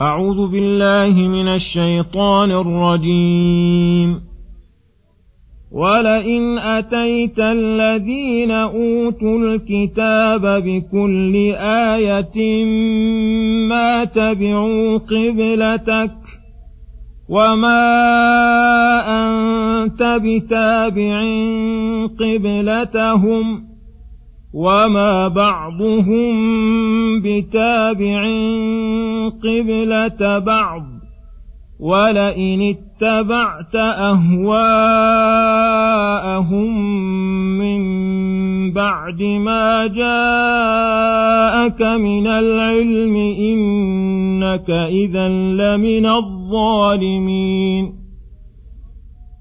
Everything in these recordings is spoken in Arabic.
أعوذ بالله من الشيطان الرجيم. ولئن أتيت الذين أوتوا الكتاب بكل آية ما تبعوا قبلتك وما أنت بتابع قبلتهم وما بعضهم بتابع قبلة بعض ولئن اتبعت أهواءهم من بعد ما جاءك من العلم إنك إذا لمن الظالمين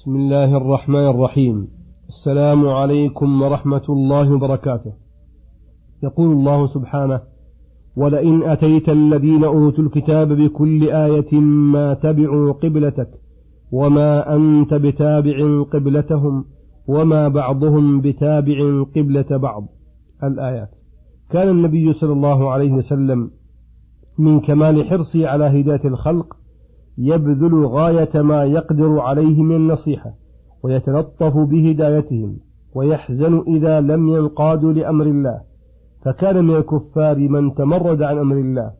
بسم الله الرحمن الرحيم. السلام عليكم ورحمة الله وبركاته. يقول الله سبحانه ولئن أتيت الذين أوتوا الكتاب بكل آية ما تبعوا قبلتك وما أنت بتابع قبلتهم وما بعضهم بتابع قبلة بعض. الآيات. كان النبي صلى الله عليه وسلم من كمال حرصه على هداية الخلق يبذل غاية ما يقدر عليه من النصيحة ويتلطف بهدايتهم ويحزن إذا لم ينقادوا لأمر الله. فكان من الكفار من تمرد عن أمر الله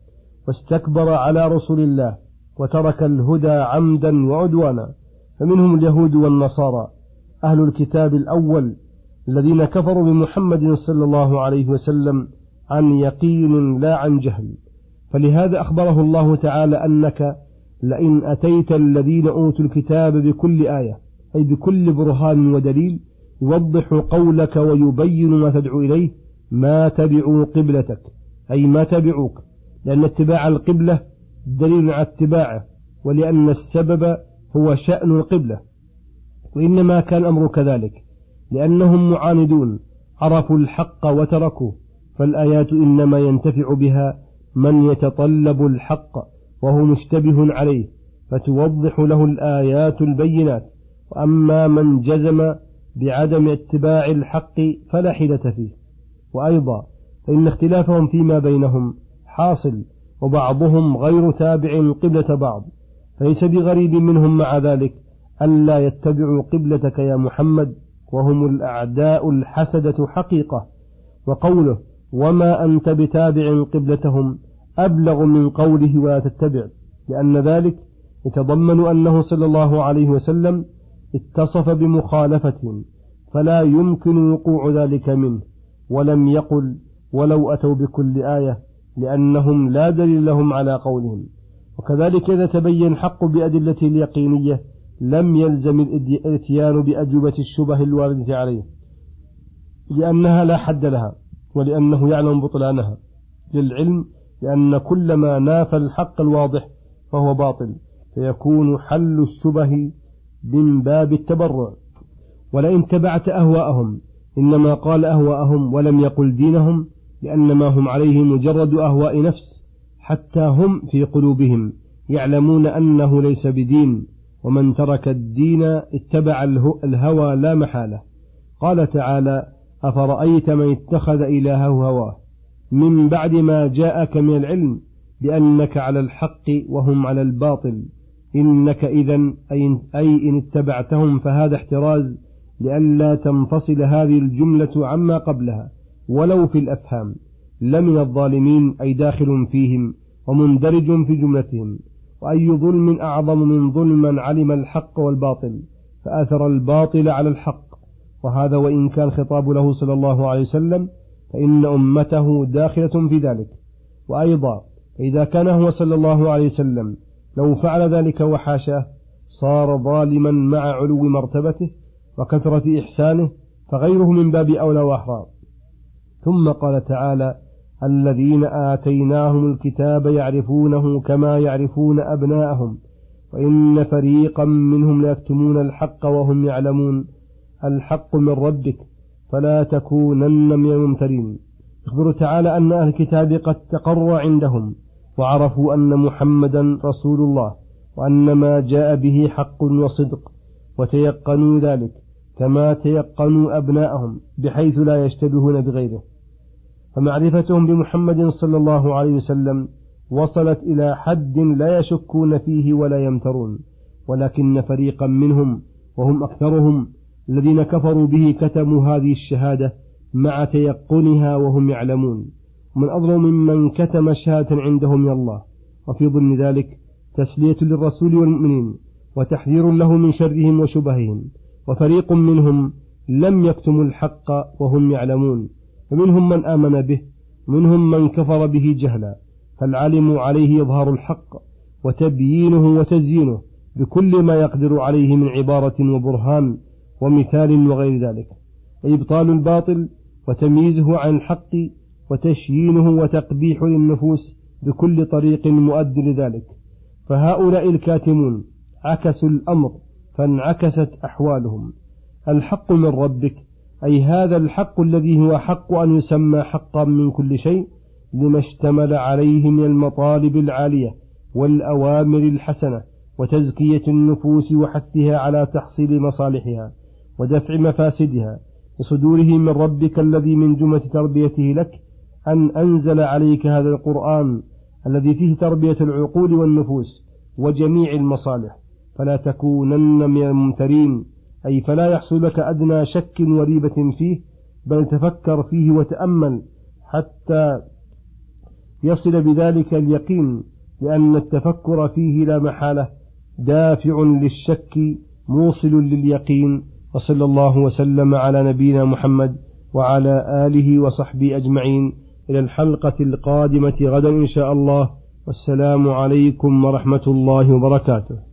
واستكبر على رسول الله وترك الهدى عمدا وعدوانا. فمنهم اليهود والنصارى أهل الكتاب الأول الذين كفروا بمحمد صلى الله عليه وسلم عن يقين لا عن جهل. فلهذا أخبره الله تعالى أنك لئن أتيت الذين أوتوا الكتاب بكل آية أي بكل برهان ودليل يوضح قولك ويبين ما تدعو إليه ما تبعوا قبلتك أي ما تبعوك لأن اتباع القبلة دليل على اتباعه ولأن السبب هو شأن القبلة. وإنما كان الأمر كذلك لأنهم معاندون عرفوا الحق وتركوه فالآيات إنما ينتفع بها من يتطلب الحق. وهو مشتبه عليه فتوضح له الآيات البينات. وأما من جزم بعدم اتباع الحق فلا حيلة فيه. وأيضا فإن اختلافهم فيما بينهم حاصل وبعضهم غير تابع قبلة بعض. فليس بغريب منهم مع ذلك ألا يتبعوا قبلتك يا محمد وهم الأعداء الحسدة حقيقة. وقوله وما أنت بتابع قبلتهم أبلغ من قوله ولا تتبع لأن ذلك يتضمن أنه صلى الله عليه وسلم اتصف بمخالفتهم فلا يمكن وقوع ذلك منه ولم يقل ولو أتوا بكل آية لأنهم لا دليل لهم على قولهم. وكذلك إذا تبين حق بأدلة اليقينية لم يلزم الاتيان بأجوبة الشبه الواردة عليه لأنها لا حد لها ولأنه يعلم بطلانها. للعلم لأن كل ما نافى الحق الواضح فهو باطل فيكون حل الشبه من باب التبرع. ولئن تبعت أهواءهم إنما قال أهواءهم ولم يقل دينهم لأن ما هم عليه مجرد أهواء نفس حتى هم في قلوبهم يعلمون أنه ليس بدين ومن ترك الدين اتبع الهوى لا محالة. قال تعالى أفرأيت من اتخذ إلهه هواه؟ من بعد ما جاءك من العلم بأنك على الحق وهم على الباطل. إنك إذا أي إن اتبعتهم فهذا احتراز لئلا تنفصل هذه الجملة عما قبلها ولو في الأفهام. لمن الظالمين أي داخل فيهم ومندرج في جملتهم. وأي ظلم أعظم من ظلم من علم الحق والباطل فآثر الباطل على الحق. وهذا وإن كان خطاب له صلى الله عليه وسلم فإن أمته داخلة في ذلك. وأيضا إذا كان هو صلى الله عليه وسلم لو فعل ذلك وحاشاه صار ظالما مع علو مرتبته وكثرة إحسانه فغيره من باب أولى وأحرى. ثم قال تعالى الذين آتيناهم الكتاب يعرفونه كما يعرفون أبناءهم وإن فريقا منهم ليكتمون الحق وهم يعلمون. الحق من ربك فلا تكونن من الممترين. يخبر تعالى أن أهل الكتاب قد تقر عندهم وعرفوا أن محمدا رسول الله وأن ما جاء به حق وصدق وتيقنوا ذلك كما تيقنوا أبناءهم بحيث لا يشتبهون بغيره. فمعرفتهم بمحمد صلى الله عليه وسلم وصلت إلى حد لا يشكون فيه ولا يمترون ولكن فريقا منهم وهم أكثرهم الذين كفروا به كتموا هذه الشهادة مع تيقنها وهم يعلمون. ومن أظلم ممن كتم شهادة عندهم من الله. وفي ضمن ذلك تسلية للرسول والمؤمنين وتحذير له من شرهم وشبههم. وفريق منهم لم يكتموا الحق وهم يعلمون. ومنهم من آمن به ومنهم من كفر به جهلا. فالعلم عليه إظهار الحق وتبيينه وتزيينه بكل ما يقدر عليه من عبارة وبرهان ومثال وغير ذلك. وإبطال الباطل وتمييزه عن الحق وتشيينه وتقبيح للنفوس بكل طريق مؤد لذلك. فهؤلاء الكاتمون عكسوا الأمر فانعكست أحوالهم. الحق من ربك أي هذا الحق الذي هو حق أن يسمى حقا من كل شيء لما اشتمل عليه من المطالب العالية والأوامر الحسنة وتزكية النفوس وحثها على تحصيل مصالحها. ودفع مفاسدها. بصدوره من ربك الذي من جملة تربيته لك أن أنزل عليك هذا القرآن الذي فيه تربية العقول والنفوس وجميع المصالح. فلا تكونن من الممترين. أي فلا يحصل لك أدنى شك وريبة فيه بل تفكر فيه وتأمل حتى يصل بذلك اليقين لأن التفكر فيه لا محالة. دافع للشك موصل لليقين. وصلى الله وسلم على نبينا محمد وعلى آله وصحبه أجمعين. إلى الحلقة القادمة غدا إن شاء الله. والسلام عليكم ورحمة الله وبركاته.